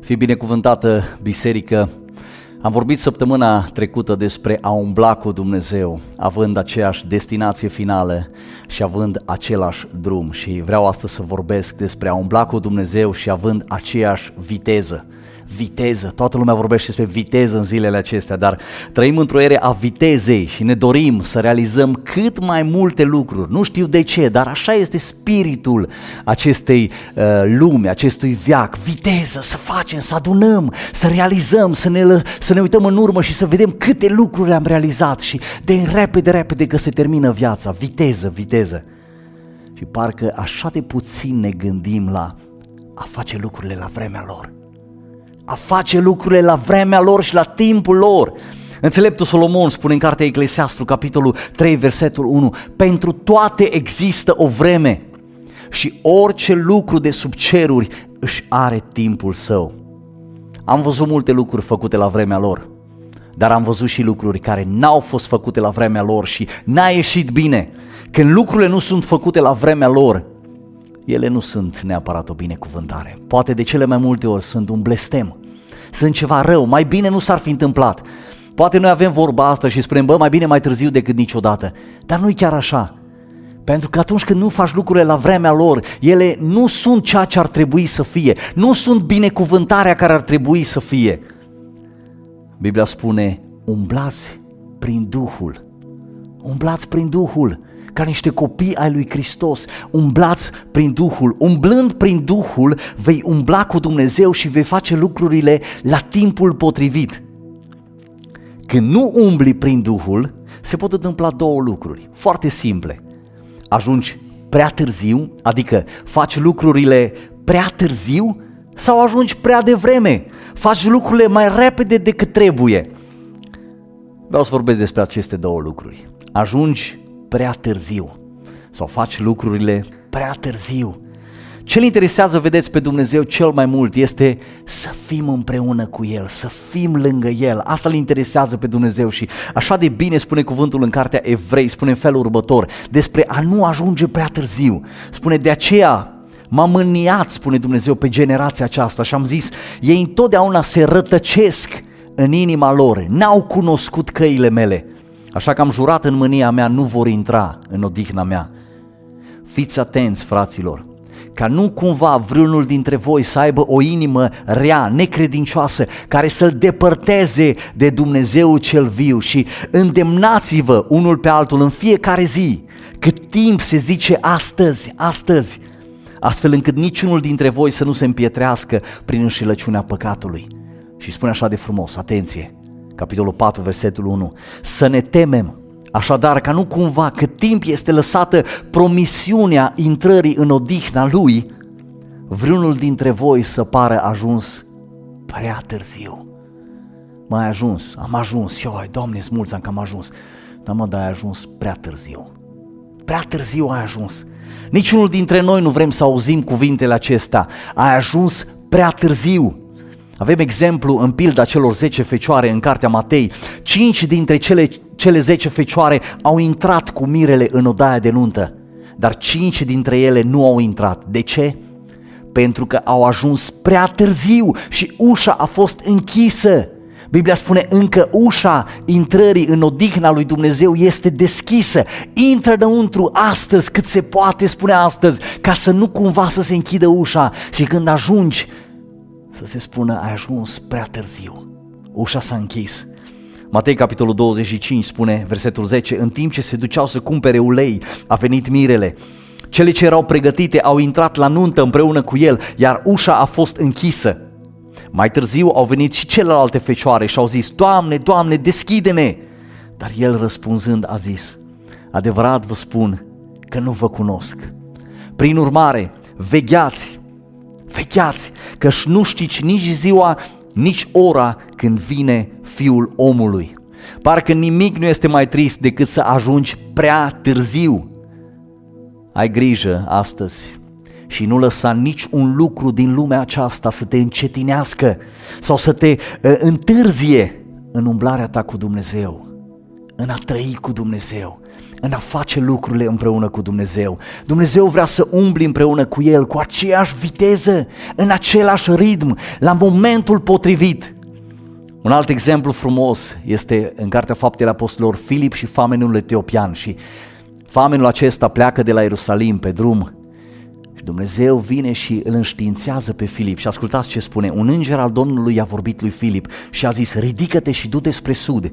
Fi binecuvântată, biserică! Am vorbit săptămâna trecută despre a umbla cu Dumnezeu, având aceeași destinație finală și având același drum și vreau astăzi să vorbesc despre a umbla cu Dumnezeu și având aceeași viteză viteză. Toată lumea vorbește despre viteză în zilele acestea, dar trăim într-o ere a vitezei și ne dorim să realizăm cât mai multe lucruri. Nu știu de ce, dar așa este spiritul acestei uh, lume, acestui viac. Viteză, să facem, să adunăm, să realizăm, să ne, să ne uităm în urmă și să vedem câte lucruri am realizat și de repede, repede că se termină viața. Viteză, viteză. Și parcă așa de puțin ne gândim la a face lucrurile la vremea lor a face lucrurile la vremea lor și la timpul lor. Înțeleptul Solomon spune în cartea Eclesiastru, capitolul 3, versetul 1, pentru toate există o vreme și orice lucru de sub ceruri își are timpul său. Am văzut multe lucruri făcute la vremea lor, dar am văzut și lucruri care n-au fost făcute la vremea lor și n-a ieșit bine. Când lucrurile nu sunt făcute la vremea lor, ele nu sunt neapărat o binecuvântare. Poate de cele mai multe ori sunt un blestem, sunt ceva rău, mai bine nu s-ar fi întâmplat. Poate noi avem vorba asta și spunem, bă, mai bine mai târziu decât niciodată. Dar nu e chiar așa. Pentru că atunci când nu faci lucrurile la vremea lor, ele nu sunt ceea ce ar trebui să fie, nu sunt binecuvântarea care ar trebui să fie. Biblia spune, umblați prin Duhul, umblați prin Duhul, ca niște copii ai lui Hristos, umblați prin Duhul. Umblând prin Duhul, vei umbla cu Dumnezeu și vei face lucrurile la timpul potrivit. Când nu umbli prin Duhul, se pot întâmpla două lucruri foarte simple. Ajungi prea târziu, adică faci lucrurile prea târziu sau ajungi prea devreme, faci lucrurile mai repede decât trebuie. Vreau să vorbesc despre aceste două lucruri. Ajungi prea târziu sau faci lucrurile prea târziu. Ce-l interesează, vedeți, pe Dumnezeu cel mai mult este să fim împreună cu El, să fim lângă El. Asta îl interesează pe Dumnezeu și așa de bine spune cuvântul în cartea Evrei, spune în felul următor, despre a nu ajunge prea târziu. Spune, de aceea m-am mâniat, spune Dumnezeu, pe generația aceasta și am zis, ei întotdeauna se rătăcesc în inima lor, n-au cunoscut căile mele. Așa că am jurat în mânia mea, nu vor intra în odihna mea. Fiți atenți, fraților, ca nu cumva vreunul dintre voi să aibă o inimă rea, necredincioasă, care să-l depărteze de Dumnezeu cel viu și îndemnați-vă unul pe altul în fiecare zi, cât timp se zice astăzi, astăzi, astfel încât niciunul dintre voi să nu se împietrească prin înșelăciunea păcatului. Și spune așa de frumos, atenție, capitolul 4, versetul 1, să ne temem, așadar ca nu cumva cât timp este lăsată promisiunea intrării în odihna lui, vreunul dintre voi să pară ajuns prea târziu. Mai ajuns, am ajuns, eu, ai, Doamne, mulți am că am ajuns. Dar mă, dar ai ajuns prea târziu. Prea târziu ai ajuns. Niciunul dintre noi nu vrem să auzim cuvintele acestea. Ai ajuns prea târziu. Avem exemplu în pilda celor 10 fecioare în cartea Matei. Cinci dintre cele, cele 10 fecioare au intrat cu mirele în odaia de nuntă, dar cinci dintre ele nu au intrat. De ce? Pentru că au ajuns prea târziu și ușa a fost închisă. Biblia spune încă ușa intrării în odihna lui Dumnezeu este deschisă. Intră înăuntru astăzi cât se poate, spune astăzi, ca să nu cumva să se închidă ușa și când ajungi să se spună ai ajuns prea târziu. Ușa s-a închis. Matei capitolul 25 spune, versetul 10, în timp ce se duceau să cumpere ulei, a venit mirele. Cele ce erau pregătite au intrat la nuntă împreună cu el, iar ușa a fost închisă. Mai târziu au venit și celelalte fecioare și au zis, Doamne, Doamne, deschide-ne! Dar el răspunzând a zis, adevărat vă spun că nu vă cunosc. Prin urmare, vegheați, Vecheați, că nu știți nici ziua, nici ora când vine Fiul omului. Parcă nimic nu este mai trist decât să ajungi prea târziu. Ai grijă astăzi și nu lăsa nici un lucru din lumea aceasta să te încetinească sau să te uh, întârzie în umblarea ta cu Dumnezeu, în a trăi cu Dumnezeu, în a face lucrurile împreună cu Dumnezeu. Dumnezeu vrea să umbli împreună cu El, cu aceeași viteză, în același ritm, la momentul potrivit. Un alt exemplu frumos este în Cartea Faptele Apostolilor Filip și famenul etiopian și famenul acesta pleacă de la Ierusalim pe drum și Dumnezeu vine și îl înștiințează pe Filip și ascultați ce spune, un înger al Domnului i-a vorbit lui Filip și a zis ridică-te și du-te spre sud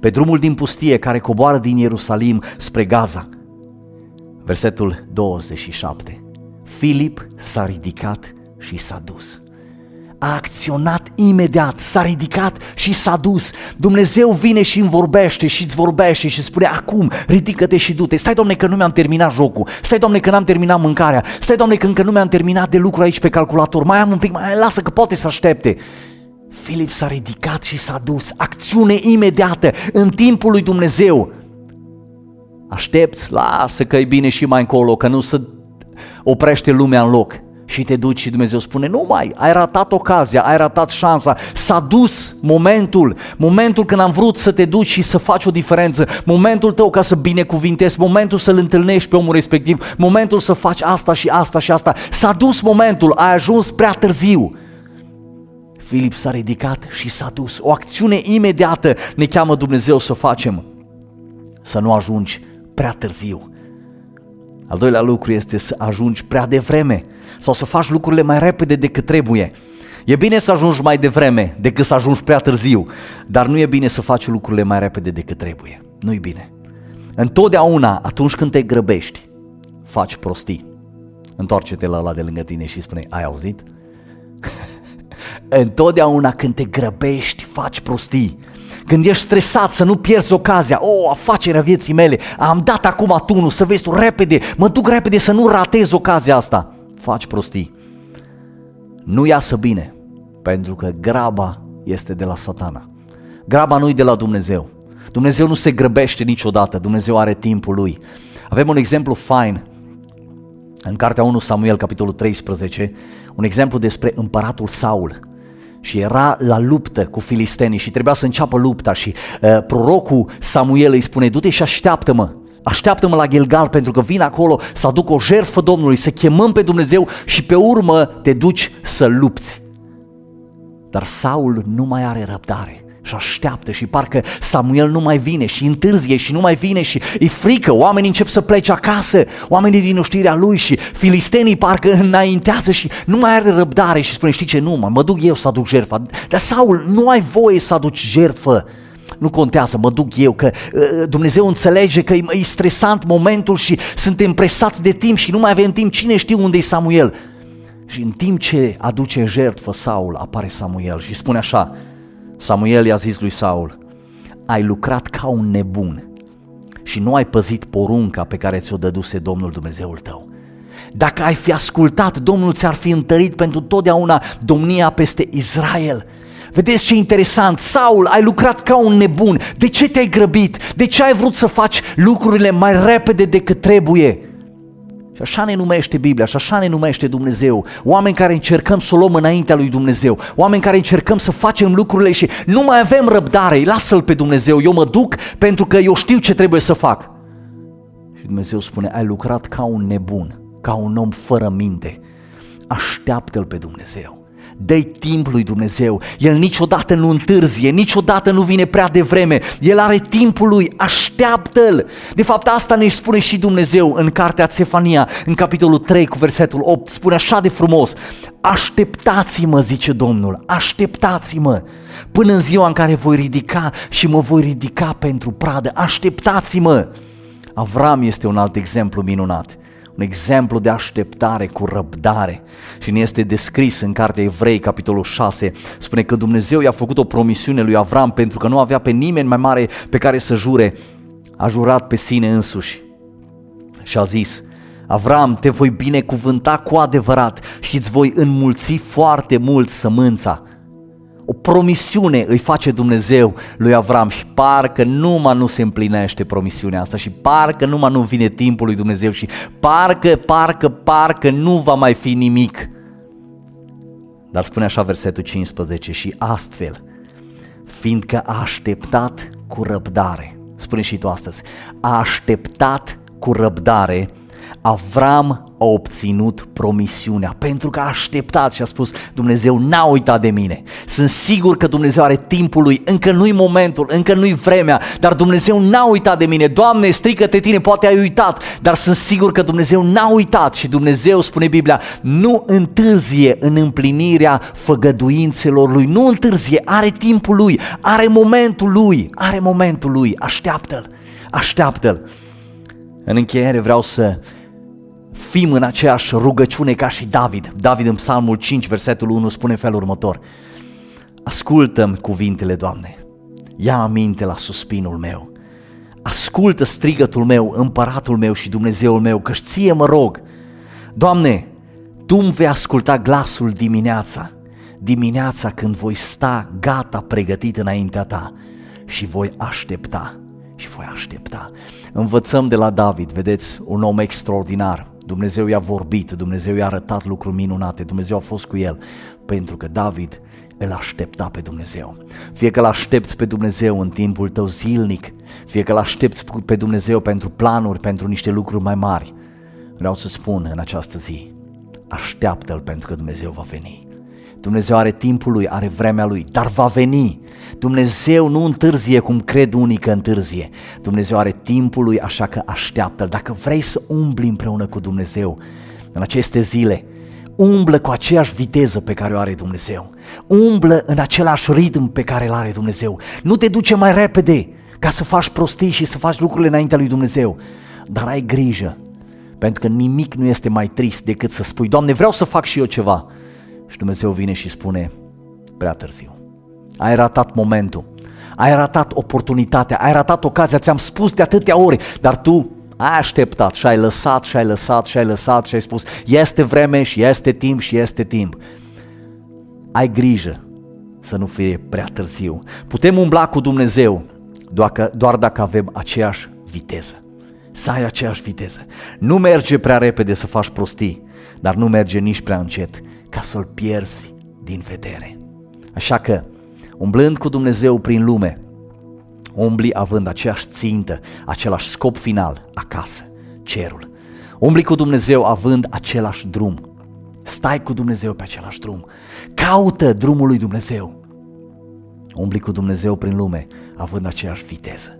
pe drumul din pustie care coboară din Ierusalim spre Gaza. Versetul 27. Filip s-a ridicat și s-a dus. A acționat imediat, s-a ridicat și s-a dus. Dumnezeu vine și îmi vorbește și îți vorbește și spune acum, ridică-te și du-te. Stai, Doamne, că nu mi-am terminat jocul. Stai, Doamne, că n-am terminat mâncarea. Stai, Doamne, că încă nu mi-am terminat de lucru aici pe calculator. Mai am un pic, mai lasă că poate să aștepte. Filip s-a ridicat și s-a dus, acțiune imediată, în timpul lui Dumnezeu. Aștepți, lasă că e bine și mai încolo, că nu se oprește lumea în loc. Și te duci și Dumnezeu spune, nu mai, ai ratat ocazia, ai ratat șansa, s-a dus momentul, momentul când am vrut să te duci și să faci o diferență, momentul tău ca să binecuvintezi, momentul să-l întâlnești pe omul respectiv, momentul să faci asta și asta și asta, s-a dus momentul, ai ajuns prea târziu. Filip s-a ridicat și s-a dus. O acțiune imediată ne cheamă Dumnezeu să facem. Să nu ajungi prea târziu. Al doilea lucru este să ajungi prea devreme sau să faci lucrurile mai repede decât trebuie. E bine să ajungi mai devreme decât să ajungi prea târziu, dar nu e bine să faci lucrurile mai repede decât trebuie. Nu e bine. Întotdeauna, atunci când te grăbești, faci prostii. Întoarce-te la ăla de lângă tine și spune, ai auzit? Întotdeauna când te grăbești, faci prostii. Când ești stresat să nu pierzi ocazia, o, oh, afacerea vieții mele, am dat acum tunul, să vezi tu repede, mă duc repede să nu ratez ocazia asta. Faci prostii. Nu iasă bine, pentru că graba este de la satana. Graba nu e de la Dumnezeu. Dumnezeu nu se grăbește niciodată, Dumnezeu are timpul lui. Avem un exemplu fain în cartea 1 Samuel, capitolul 13, un exemplu despre împăratul Saul. Și era la luptă cu filistenii și trebuia să înceapă lupta și uh, prorocul Samuel îi spune, du-te și așteaptă-mă, așteaptă-mă la Gilgal pentru că vin acolo să aduc o jertfă Domnului, să chemăm pe Dumnezeu și pe urmă te duci să lupți. Dar Saul nu mai are răbdare și așteaptă și parcă Samuel nu mai vine și întârzie și nu mai vine și e frică, oamenii încep să plece acasă, oamenii din oștirea lui și filistenii parcă înaintează și nu mai are răbdare și spune, știi ce, nu, mă, mă duc eu să aduc jertfa. Dar Saul, nu ai voie să aduci jertfă. Nu contează, mă duc eu, că uh, Dumnezeu înțelege că e, e stresant momentul și suntem presați de timp și nu mai avem timp, cine știe unde e Samuel. Și în timp ce aduce jertfă Saul, apare Samuel și spune așa, Samuel i-a zis lui Saul, ai lucrat ca un nebun și nu ai păzit porunca pe care ți-o dăduse Domnul Dumnezeul tău. Dacă ai fi ascultat, Domnul ți-ar fi întărit pentru totdeauna domnia peste Israel. Vedeți ce interesant, Saul, ai lucrat ca un nebun. De ce te-ai grăbit? De ce ai vrut să faci lucrurile mai repede decât trebuie? Și așa ne numește Biblia și așa ne numește Dumnezeu. Oameni care încercăm să o luăm înaintea lui Dumnezeu. Oameni care încercăm să facem lucrurile și nu mai avem răbdare. Lasă-L pe Dumnezeu, eu mă duc pentru că eu știu ce trebuie să fac. Și Dumnezeu spune, ai lucrat ca un nebun, ca un om fără minte. Așteaptă-L pe Dumnezeu dă timp lui Dumnezeu. El niciodată nu întârzie, niciodată nu vine prea devreme. El are timpul lui, așteaptă-l. De fapt, asta ne spune și Dumnezeu în cartea Țefania, în capitolul 3 cu versetul 8. Spune așa de frumos, așteptați-mă, zice Domnul, așteptați-mă până în ziua în care voi ridica și mă voi ridica pentru pradă. Așteptați-mă! Avram este un alt exemplu minunat un exemplu de așteptare cu răbdare. Și ne este descris în cartea Evrei, capitolul 6, spune că Dumnezeu i-a făcut o promisiune lui Avram pentru că nu avea pe nimeni mai mare pe care să jure, a jurat pe sine însuși și a zis, Avram, te voi binecuvânta cu adevărat și îți voi înmulți foarte mult sămânța. O promisiune îi face Dumnezeu lui Avram și parcă numai nu se împlinește promisiunea asta și parcă numai nu vine timpul lui Dumnezeu și parcă, parcă, parcă nu va mai fi nimic. Dar spune așa versetul 15 și astfel, fiindcă a așteptat cu răbdare, spune și tu astăzi, a așteptat cu răbdare Avram a obținut promisiunea pentru că a așteptat și a spus Dumnezeu n-a uitat de mine. Sunt sigur că Dumnezeu are timpul lui, încă nu-i momentul, încă nu-i vremea, dar Dumnezeu n-a uitat de mine. Doamne, strică-te tine, poate ai uitat, dar sunt sigur că Dumnezeu n-a uitat și Dumnezeu, spune Biblia, nu întârzie în împlinirea făgăduințelor lui, nu întârzie, are timpul lui, are momentul lui, are momentul lui, așteaptă-l, așteaptă-l. În încheiere vreau să fim în aceeași rugăciune ca și David. David în Psalmul 5, versetul 1 spune în felul următor. Ascultă-mi cuvintele, Doamne, ia aminte la suspinul meu, ascultă strigătul meu, împăratul meu și Dumnezeul meu, că ție mă rog. Doamne, Tu îmi vei asculta glasul dimineața, dimineața când voi sta gata, pregătit înaintea Ta și voi aștepta și voi aștepta. Învățăm de la David, vedeți, un om extraordinar, Dumnezeu i-a vorbit, Dumnezeu i-a arătat lucruri minunate, Dumnezeu a fost cu el, pentru că David îl aștepta pe Dumnezeu. Fie că îl aștepți pe Dumnezeu în timpul tău zilnic, fie că îl aștepți pe Dumnezeu pentru planuri, pentru niște lucruri mai mari, vreau să spun în această zi, așteaptă-L pentru că Dumnezeu va veni. Dumnezeu are timpul lui, are vremea lui, dar va veni. Dumnezeu nu întârzie cum cred unii că întârzie. Dumnezeu are timpul lui, așa că așteaptă-l. Dacă vrei să umbli împreună cu Dumnezeu în aceste zile, umblă cu aceeași viteză pe care o are Dumnezeu. Umblă în același ritm pe care îl are Dumnezeu. Nu te duce mai repede ca să faci prostii și să faci lucrurile înaintea lui Dumnezeu. Dar ai grijă, pentru că nimic nu este mai trist decât să spui, Doamne, vreau să fac și eu ceva. Și Dumnezeu vine și spune, prea târziu. Ai ratat momentul, ai ratat oportunitatea, ai ratat ocazia, ți-am spus de atâtea ori, dar tu ai așteptat și ai lăsat și ai lăsat și ai lăsat și ai spus este vreme și este timp și este timp. Ai grijă să nu fie prea târziu. Putem umbla cu Dumnezeu doar, doar dacă avem aceeași viteză. Să ai aceeași viteză. Nu merge prea repede să faci prostii, dar nu merge nici prea încet ca să-L pierzi din vedere. Așa că, umblând cu Dumnezeu prin lume, umbli având aceeași țintă, același scop final, acasă, cerul. Umbli cu Dumnezeu având același drum. Stai cu Dumnezeu pe același drum. Caută drumul lui Dumnezeu. Umbli cu Dumnezeu prin lume având aceeași viteză.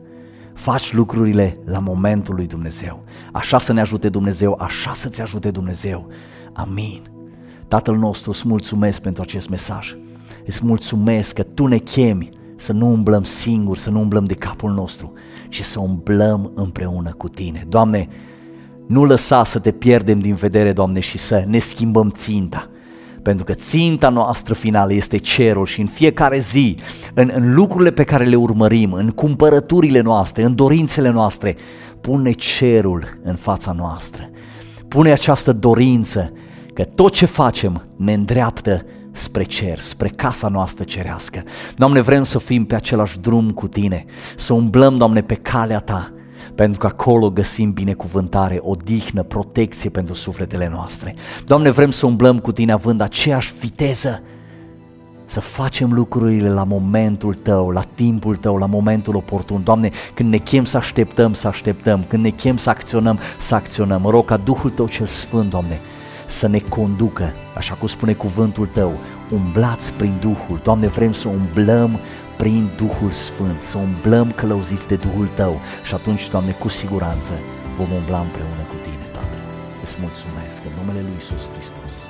Faci lucrurile la momentul lui Dumnezeu. Așa să ne ajute Dumnezeu, așa să-ți ajute Dumnezeu. Amin. Tatăl nostru, îți mulțumesc pentru acest mesaj. Îți mulțumesc că Tu ne chemi să nu umblăm singuri, să nu umblăm de capul nostru, ci să umblăm împreună cu Tine. Doamne, nu lăsa să te pierdem din vedere, Doamne, și să ne schimbăm ținta. Pentru că ținta noastră finală este cerul și în fiecare zi, în, în lucrurile pe care le urmărim, în cumpărăturile noastre, în dorințele noastre, pune cerul în fața noastră. Pune această dorință că tot ce facem ne îndreaptă spre cer, spre casa noastră cerească. Doamne, vrem să fim pe același drum cu Tine, să umblăm, Doamne, pe calea Ta, pentru că acolo găsim binecuvântare, odihnă, protecție pentru sufletele noastre. Doamne, vrem să umblăm cu Tine având aceeași viteză, să facem lucrurile la momentul Tău, la timpul Tău, la momentul oportun. Doamne, când ne chem să așteptăm, să așteptăm, când ne chem să acționăm, să acționăm. Mă rog ca Duhul Tău cel Sfânt, Doamne, să ne conducă, așa cum spune cuvântul Tău, umblați prin Duhul. Doamne, vrem să umblăm prin Duhul Sfânt, să umblăm călăuziți de Duhul Tău și atunci, Doamne, cu siguranță vom umbla împreună cu Tine, Tată. Îți mulțumesc în numele Lui Iisus Hristos.